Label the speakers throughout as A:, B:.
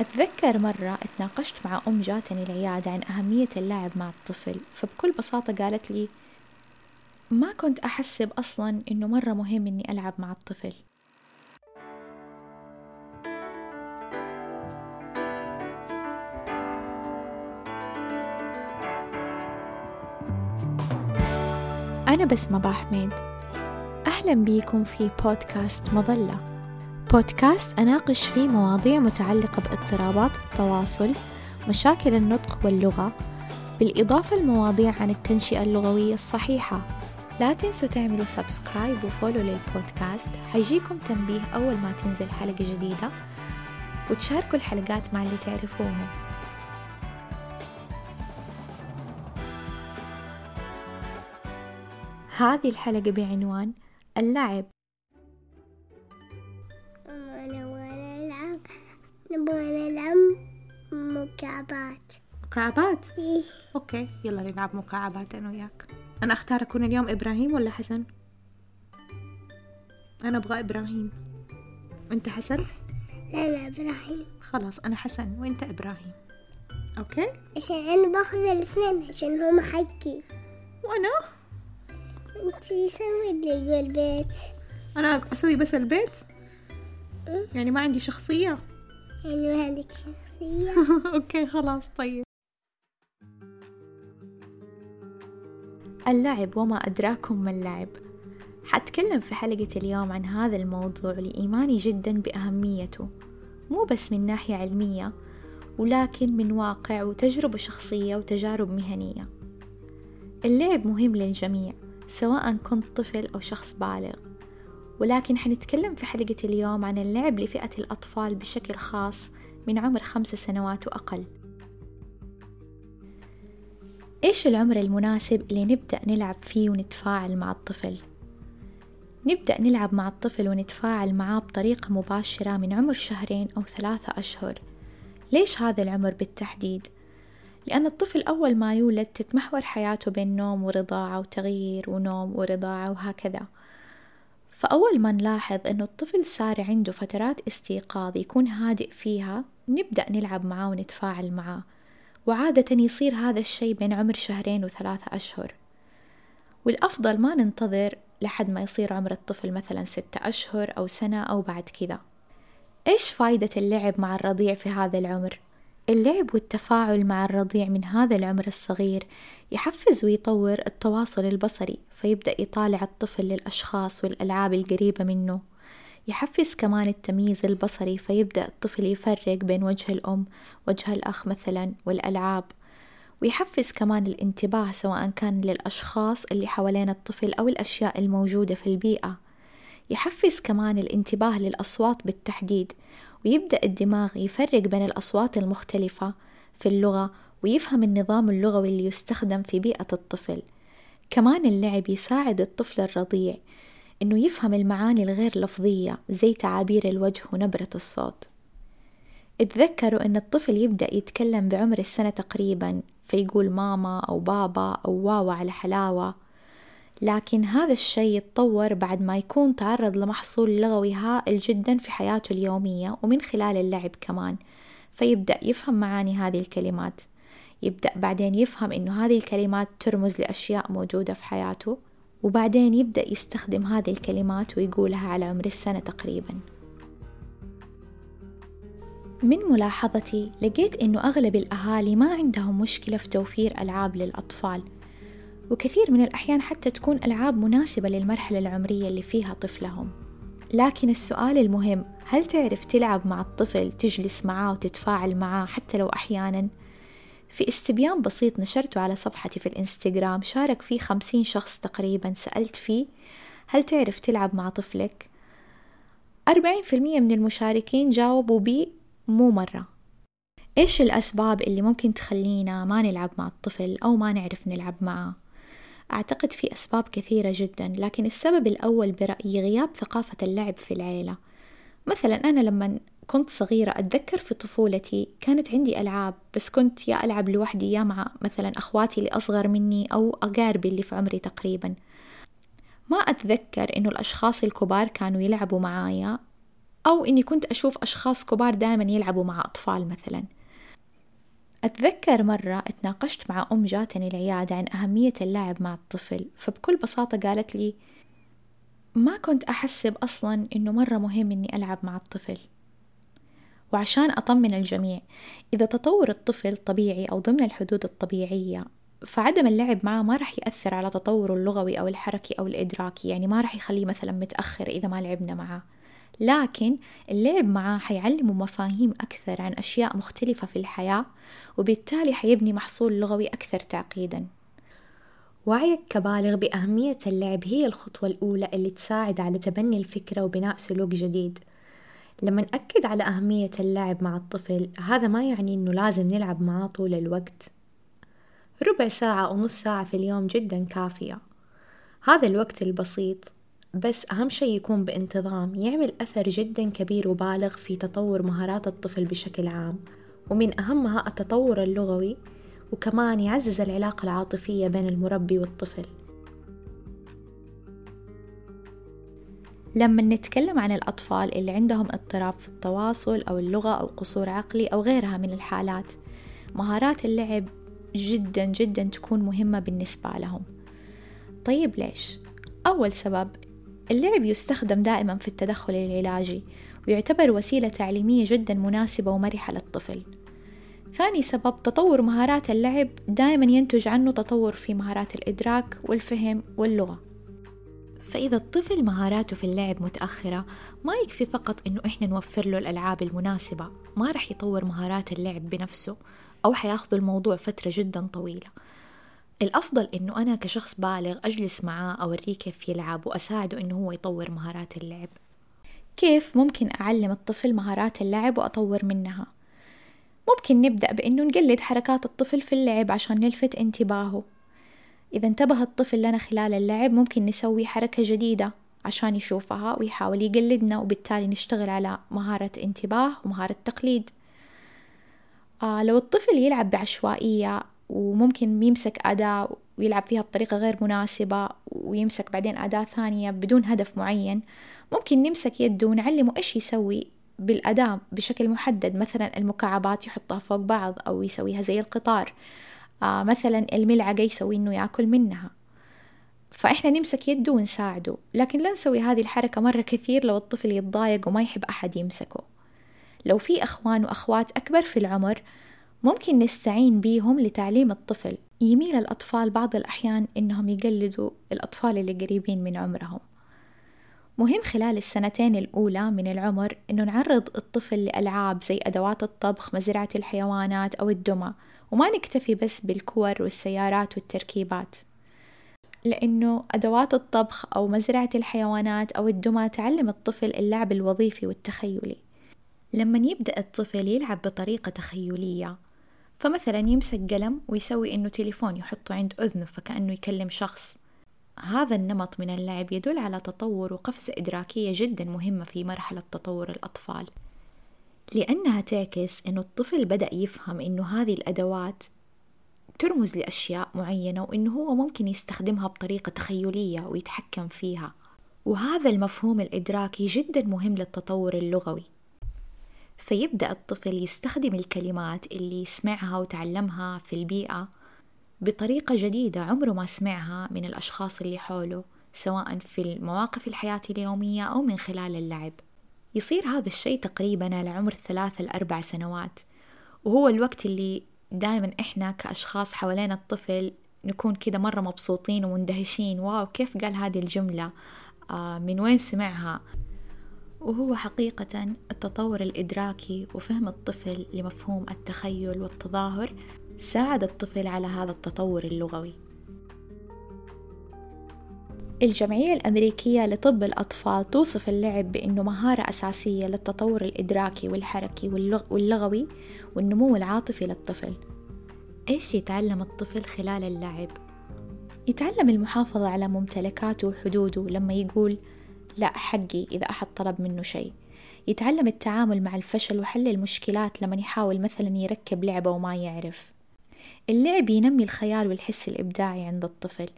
A: أتذكر مرة اتناقشت مع أم جاتني العيادة عن أهمية اللعب مع الطفل فبكل بساطة قالت لي ما كنت أحسب أصلا إنه مرة مهم إني ألعب مع الطفل. أنا بسمة باحمد. أهلا بيكم في بودكاست مظلة. بودكاست أناقش فيه مواضيع متعلقة باضطرابات التواصل مشاكل النطق واللغة بالإضافة لمواضيع عن التنشئة اللغوية الصحيحة. لا تنسوا تعملوا سبسكرايب وفولو للبودكاست. حيجيكم تنبيه أول ما تنزل حلقة جديدة وتشاركوا الحلقات مع اللي تعرفوهم. هذه الحلقة بعنوان اللعب.
B: نبغى نلعب مكعبات.
A: مكعبات؟
B: إيه.
A: okay يلا نلعب مكعبات أنا وياك. أنا أختار أكون اليوم إبراهيم ولا حسن؟ أنا أبغى إبراهيم. أنت حسن؟
B: لا لا إبراهيم.
A: خلاص أنا حسن وأنت إبراهيم. okay؟
B: عشان أنا باخذ الاثنين عشان هما حقي
A: وأنا؟
B: انتي سوي اللي يقول بيت
A: أنا أسوي بس البيت؟ يعني ما عندي شخصية؟
B: يعني ما عندك شخصية.
A: okay خلاص طيب. اللعب وما أدراكم ما اللعب. حتكلم في حلقة اليوم عن هذا الموضوع لإيماني جدا بأهميته. مو بس من ناحية علمية ولكن من واقع وتجربة شخصية وتجارب مهنية. اللعب مهم للجميع سواء كنت طفل أو شخص بالغ. ولكن حنتكلم في حلقة اليوم عن اللعب لفئة الأطفال بشكل خاص من عمر خمس سنوات وأقل إيش العمر المناسب اللي نبدأ نلعب فيه ونتفاعل مع الطفل؟ نبدأ نلعب مع الطفل ونتفاعل معاه بطريقة مباشرة من عمر شهرين أو ثلاثة أشهر ليش هذا العمر بالتحديد؟ لأن الطفل أول ما يولد تتمحور حياته بين نوم ورضاعة وتغيير ونوم ورضاعة وهكذا فأول ما نلاحظ أنه الطفل صار عنده فترات استيقاظ يكون هادئ فيها نبدأ نلعب معاه ونتفاعل معاه. وعادة يصير هذا الشي بين عمر شهرين وثلاثة أشهر. والأفضل ما ننتظر لحد ما يصير عمر الطفل مثلا ستة أشهر أو سنة أو بعد كذا. إيش فايدة اللعب مع الرضيع في هذا العمر؟ اللعب والتفاعل مع الرضيع من هذا العمر الصغير يحفز ويطور التواصل البصري فيبدأ يطالع الطفل للأشخاص والألعاب القريبة منه. يحفز كمان التمييز البصري فيبدأ الطفل يفرق بين وجه الأم وجه الأخ مثلا والألعاب. ويحفز كمان الانتباه سواء كان للأشخاص اللي حوالين الطفل أو الأشياء الموجودة في البيئة. يحفز كمان الانتباه للأصوات بالتحديد ويبدأ الدماغ يفرق بين الأصوات المختلفة في اللغة ويفهم النظام اللغوي اللي يستخدم في بيئة الطفل. كمان اللعب يساعد الطفل الرضيع إنه يفهم المعاني الغير لفظية زي تعابير الوجه ونبرة الصوت. اتذكروا إن الطفل يبدأ يتكلم بعمر السنة تقريبا فيقول ماما أو بابا أو واوا على حلاوة. لكن هذا الشيء يتطور بعد ما يكون تعرض لمحصول لغوي هائل جدا في حياته اليومية ومن خلال اللعب كمان. فيبدأ يفهم معاني هذه الكلمات. يبدأ بعدين يفهم إنه هذه الكلمات ترمز لأشياء موجودة في حياته وبعدين يبدأ يستخدم هذه الكلمات ويقولها على عمر السنة تقريبا. من ملاحظتي لقيت إنه أغلب الأهالي ما عندهم مشكلة في توفير ألعاب للأطفال. وكثير من الأحيان حتى تكون ألعاب مناسبة للمرحلة العمرية اللي فيها طفلهم لكن السؤال المهم هل تعرف تلعب مع الطفل تجلس معاه وتتفاعل معاه حتى لو أحيانا؟ في استبيان بسيط نشرته على صفحتي في الإنستغرام شارك فيه خمسين شخص تقريبا سألت فيه هل تعرف تلعب مع طفلك؟ أربعين في المية من المشاركين جاوبوا بي مو مرة إيش الأسباب اللي ممكن تخلينا ما نلعب مع الطفل أو ما نعرف نلعب معه؟ أعتقد في أسباب كثيرة جدا لكن السبب الأول برأيي غياب ثقافة اللعب في العيلة. مثلا أنا لما كنت صغيرة أتذكر في طفولتي كانت عندي ألعاب بس كنت يا ألعب لوحدي يا مع مثلا أخواتي اللي أصغر مني أو أقاربي اللي في عمري تقريبا. ما أتذكر إنه الأشخاص الكبار كانوا يلعبوا معايا أو إني كنت أشوف أشخاص كبار دائما يلعبوا مع أطفال مثلا. أتذكر مرة اتناقشت مع أم جاتني العيادة عن أهمية اللعب مع الطفل فبكل بساطة قالت لي ما كنت أحسب أصلا إنه مرة مهم إني ألعب مع الطفل. وعشان أطمن الجميع إذا تطور الطفل طبيعي أو ضمن الحدود الطبيعية فعدم اللعب معه ما راح يأثر على تطوره اللغوي أو الحركي أو الإدراكي يعني ما راح يخليه مثلا متأخر إذا ما لعبنا معه. لكن اللعب معاه حيعلمه مفاهيم أكثر عن أشياء مختلفة في الحياة وبالتالي حيبني محصول لغوي أكثر تعقيدا.
C: وعيك كبالغ بأهمية اللعب هي الخطوة الأولى اللي تساعد على تبني الفكرة وبناء سلوك جديد. لما نأكد على أهمية اللعب مع الطفل هذا ما يعني إنه لازم نلعب معاه طول الوقت. ربع ساعة أو نص ساعة في اليوم جدا كافية. هذا الوقت البسيط. بس أهم شي يكون بانتظام يعمل أثر جدا كبير وبالغ في تطور مهارات الطفل بشكل عام. ومن أهمها التطور اللغوي وكمان يعزز العلاقة العاطفية بين المربي والطفل.
A: لما نتكلم عن الأطفال اللي عندهم اضطراب في التواصل أو اللغة أو قصور عقلي أو غيرها من الحالات مهارات اللعب جدا جدا تكون مهمة بالنسبة لهم. طيب ليش؟ أول سبب اللعب يستخدم دائما في التدخل العلاجي ويعتبر وسيلة تعليمية جدا مناسبة ومرحة للطفل. ثاني سبب تطور مهارات اللعب دائما ينتج عنه تطور في مهارات الإدراك والفهم واللغة.
C: فإذا الطفل مهاراته في اللعب متأخرة ما يكفي فقط إنه إحنا نوفر له الألعاب المناسبة. ما رح يطور مهارات اللعب بنفسه أو حياخذ الموضوع فترة جدا طويلة. الأفضل إنه أنا كشخص بالغ أجلس معاه أوريه كيف يلعب وأساعده إنه هو يطور مهارات اللعب.
A: كيف ممكن أعلم الطفل مهارات اللعب وأطور منها؟ ممكن نبدأ بإنه نقلد حركات الطفل في اللعب عشان نلفت انتباهه. إذا انتبه الطفل لنا خلال اللعب ممكن نسوي حركة جديدة عشان يشوفها ويحاول يقلدنا وبالتالي نشتغل على مهارة انتباه ومهارة تقليد. آه لو الطفل يلعب بعشوائية وممكن يمسك أداة ويلعب فيها بطريقة غير مناسبة ويمسك بعدين أداة ثانية بدون هدف معين. ممكن نمسك يده ونعلمه إيش يسوي بالأداة بشكل محدد. مثلا المكعبات يحطها فوق بعض أو يسويها زي القطار. آه مثلا الملعقة يسوي إنه يأكل منها. فإحنا نمسك يده ونساعده. لكن لا نسوي هذه الحركة مرة كثير لو الطفل يتضايق وما يحب أحد يمسكه. لو في أخوان وأخوات أكبر في العمر ممكن نستعين بيهم لتعليم الطفل. يميل الأطفال بعض الأحيان إنهم يقلدوا الأطفال اللي قريبين من عمرهم. مهم خلال السنتين الأولى من العمر إنه نعرض الطفل لألعاب زي أدوات الطبخ مزرعة الحيوانات أو الدمى. وما نكتفي بس بالكور والسيارات والتركيبات. لأنه أدوات الطبخ أو مزرعة الحيوانات أو الدمى تعلم الطفل اللعب الوظيفي والتخيلي. لما يبدأ الطفل يلعب بطريقة تخيلية فمثلا يمسك قلم ويسوي إنه تليفون يحطه عند أذنه فكأنه يكلم شخص. هذا النمط من اللعب يدل على تطور وقفزة إدراكية جدا مهمة في مرحلة تطور الأطفال. لأنها تعكس إنه الطفل بدأ يفهم إنه هذه الأدوات ترمز لأشياء معينة وإنه هو ممكن يستخدمها بطريقة تخيلية ويتحكم فيها. وهذا المفهوم الإدراكي جدا مهم للتطور اللغوي. فيبدأ الطفل يستخدم الكلمات اللي سمعها وتعلمها في البيئة بطريقة جديدة عمره ما سمعها من الأشخاص اللي حوله سواء في المواقف الحياة اليومية أو من خلال اللعب. يصير هذا الشيء تقريبا على عمر ثلاث لأربع سنوات وهو الوقت اللي دائما إحنا كأشخاص حوالين الطفل نكون كده مرة مبسوطين ومندهشين واو كيف قال هذه الجملة؟ آه من وين سمعها؟ وهو حقيقة التطور الإدراكي وفهم الطفل لمفهوم التخيل والتظاهر ساعد الطفل على هذا التطور اللغوي الجمعية الأمريكية لطب الأطفال توصف اللعب بأنه مهارة أساسية للتطور الإدراكي والحركي واللغوي والنمو العاطفي للطفل
C: إيش يتعلم الطفل خلال اللعب؟
A: يتعلم المحافظة على ممتلكاته وحدوده لما يقول لا حقي إذا أحد طلب منه شيء. يتعلم التعامل مع الفشل وحل المشكلات لما يحاول مثلا يركب لعبة وما يعرف. اللعب ينمي الخيال والحس الإبداعي عند الطفل.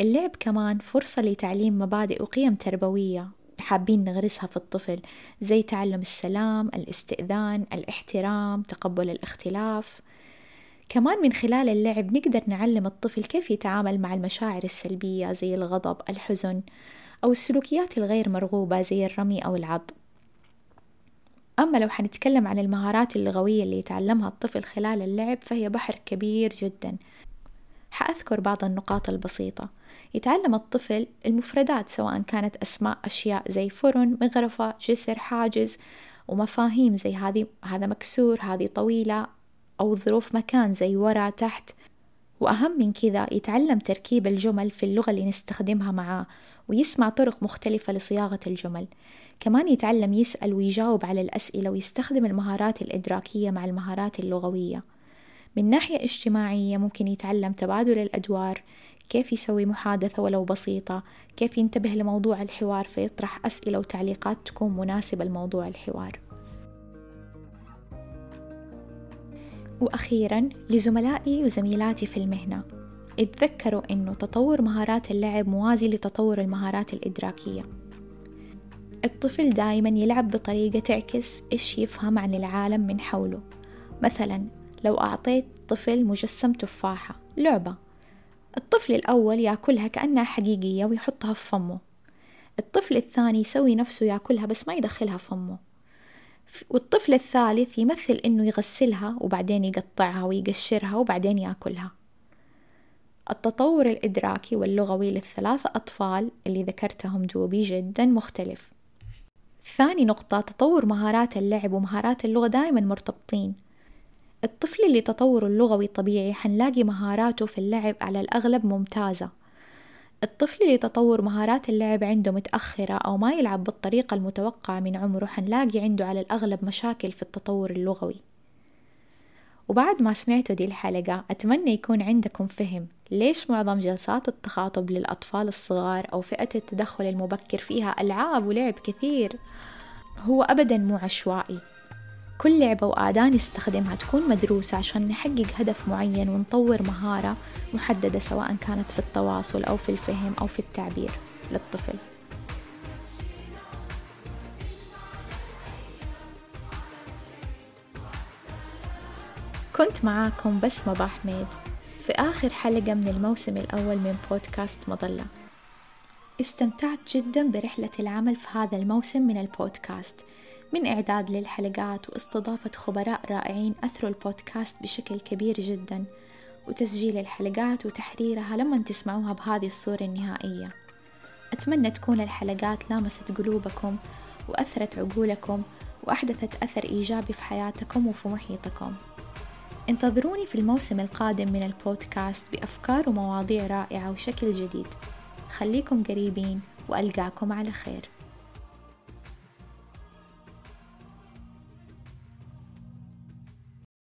A: اللعب كمان فرصة لتعليم مبادئ وقيم تربوية حابين نغرسها في الطفل زي تعلم السلام الاستئذان الاحترام تقبل الاختلاف. كمان من خلال اللعب نقدر نعلم الطفل كيف يتعامل مع المشاعر السلبية زي الغضب الحزن. أو السلوكيات الغير مرغوبة زي الرمي أو العض. أما لو حنتكلم عن المهارات اللغوية اللي يتعلمها الطفل خلال اللعب فهي بحر كبير جدا. حأذكر بعض النقاط البسيطة. يتعلم الطفل المفردات سواء كانت أسماء أشياء زي فرن مغرفة جسر حاجز ومفاهيم زي هذه هذا مكسور هذه طويلة أو ظروف مكان زي ورا تحت. وأهم من كذا يتعلم تركيب الجمل في اللغة اللي نستخدمها معاه. ويسمع طرق مختلفة لصياغة الجمل. كمان يتعلم يسأل ويجاوب على الأسئلة ويستخدم المهارات الإدراكية مع المهارات اللغوية. من ناحية اجتماعية ممكن يتعلم تبادل الأدوار كيف يسوي محادثة ولو بسيطة كيف ينتبه لموضوع الحوار فيطرح أسئلة وتعليقات تكون مناسبة لموضوع الحوار. وأخيرا لزملائي وزميلاتي في المهنة اتذكروا أنه تطور مهارات اللعب موازي لتطور المهارات الإدراكية. الطفل دائما يلعب بطريقة تعكس إيش يفهم عن العالم من حوله. مثلا لو أعطيت طفل مجسم تفاحة لعبة. الطفل الأول يأكلها كأنها حقيقية ويحطها في فمه. الطفل الثاني يسوي نفسه يأكلها بس ما يدخلها فمه. والطفل الثالث يمثل إنه يغسلها وبعدين يقطعها ويقشرها وبعدين يأكلها. التطور الإدراكي واللغوي للثلاثة أطفال اللي ذكرتهم دوبي جدا مختلف. ثاني نقطة تطور مهارات اللعب ومهارات اللغة دائما مرتبطين. الطفل اللي تطوره اللغوي طبيعي حنلاقي مهاراته في اللعب على الأغلب ممتازة. الطفل اللي تطور مهارات اللعب عنده متأخرة أو ما يلعب بالطريقة المتوقعة من عمره حنلاقي عنده على الأغلب مشاكل في التطور اللغوي. وبعد ما سمعتوا دي الحلقة أتمنى يكون عندكم فهم. ليش معظم جلسات التخاطب للأطفال الصغار أو فئة التدخل المبكر فيها ألعاب ولعب كثير؟ هو أبدا مو عشوائي. كل لعبة وأداة نستخدمها تكون مدروسة عشان نحقق هدف معين ونطور مهارة محددة سواء كانت في التواصل أو في الفهم أو في التعبير للطفل. كنت معاكم بسمة باحميد في آخر حلقة من الموسم الأول من بودكاست مظلة. استمتعت جدا برحلة العمل في هذا الموسم من البودكاست. من إعداد للحلقات واستضافة خبراء رائعين أثروا البودكاست بشكل كبير جدا وتسجيل الحلقات وتحريرها لما تسمعوها بهذه الصورة النهائية. أتمنى تكون الحلقات لامست قلوبكم وأثرت عقولكم وأحدثت أثر إيجابي في حياتكم وفي محيطكم. انتظروني في الموسم القادم من البودكاست بأفكار ومواضيع رائعة وشكل جديد. خليكم قريبين وألقاكم على خير.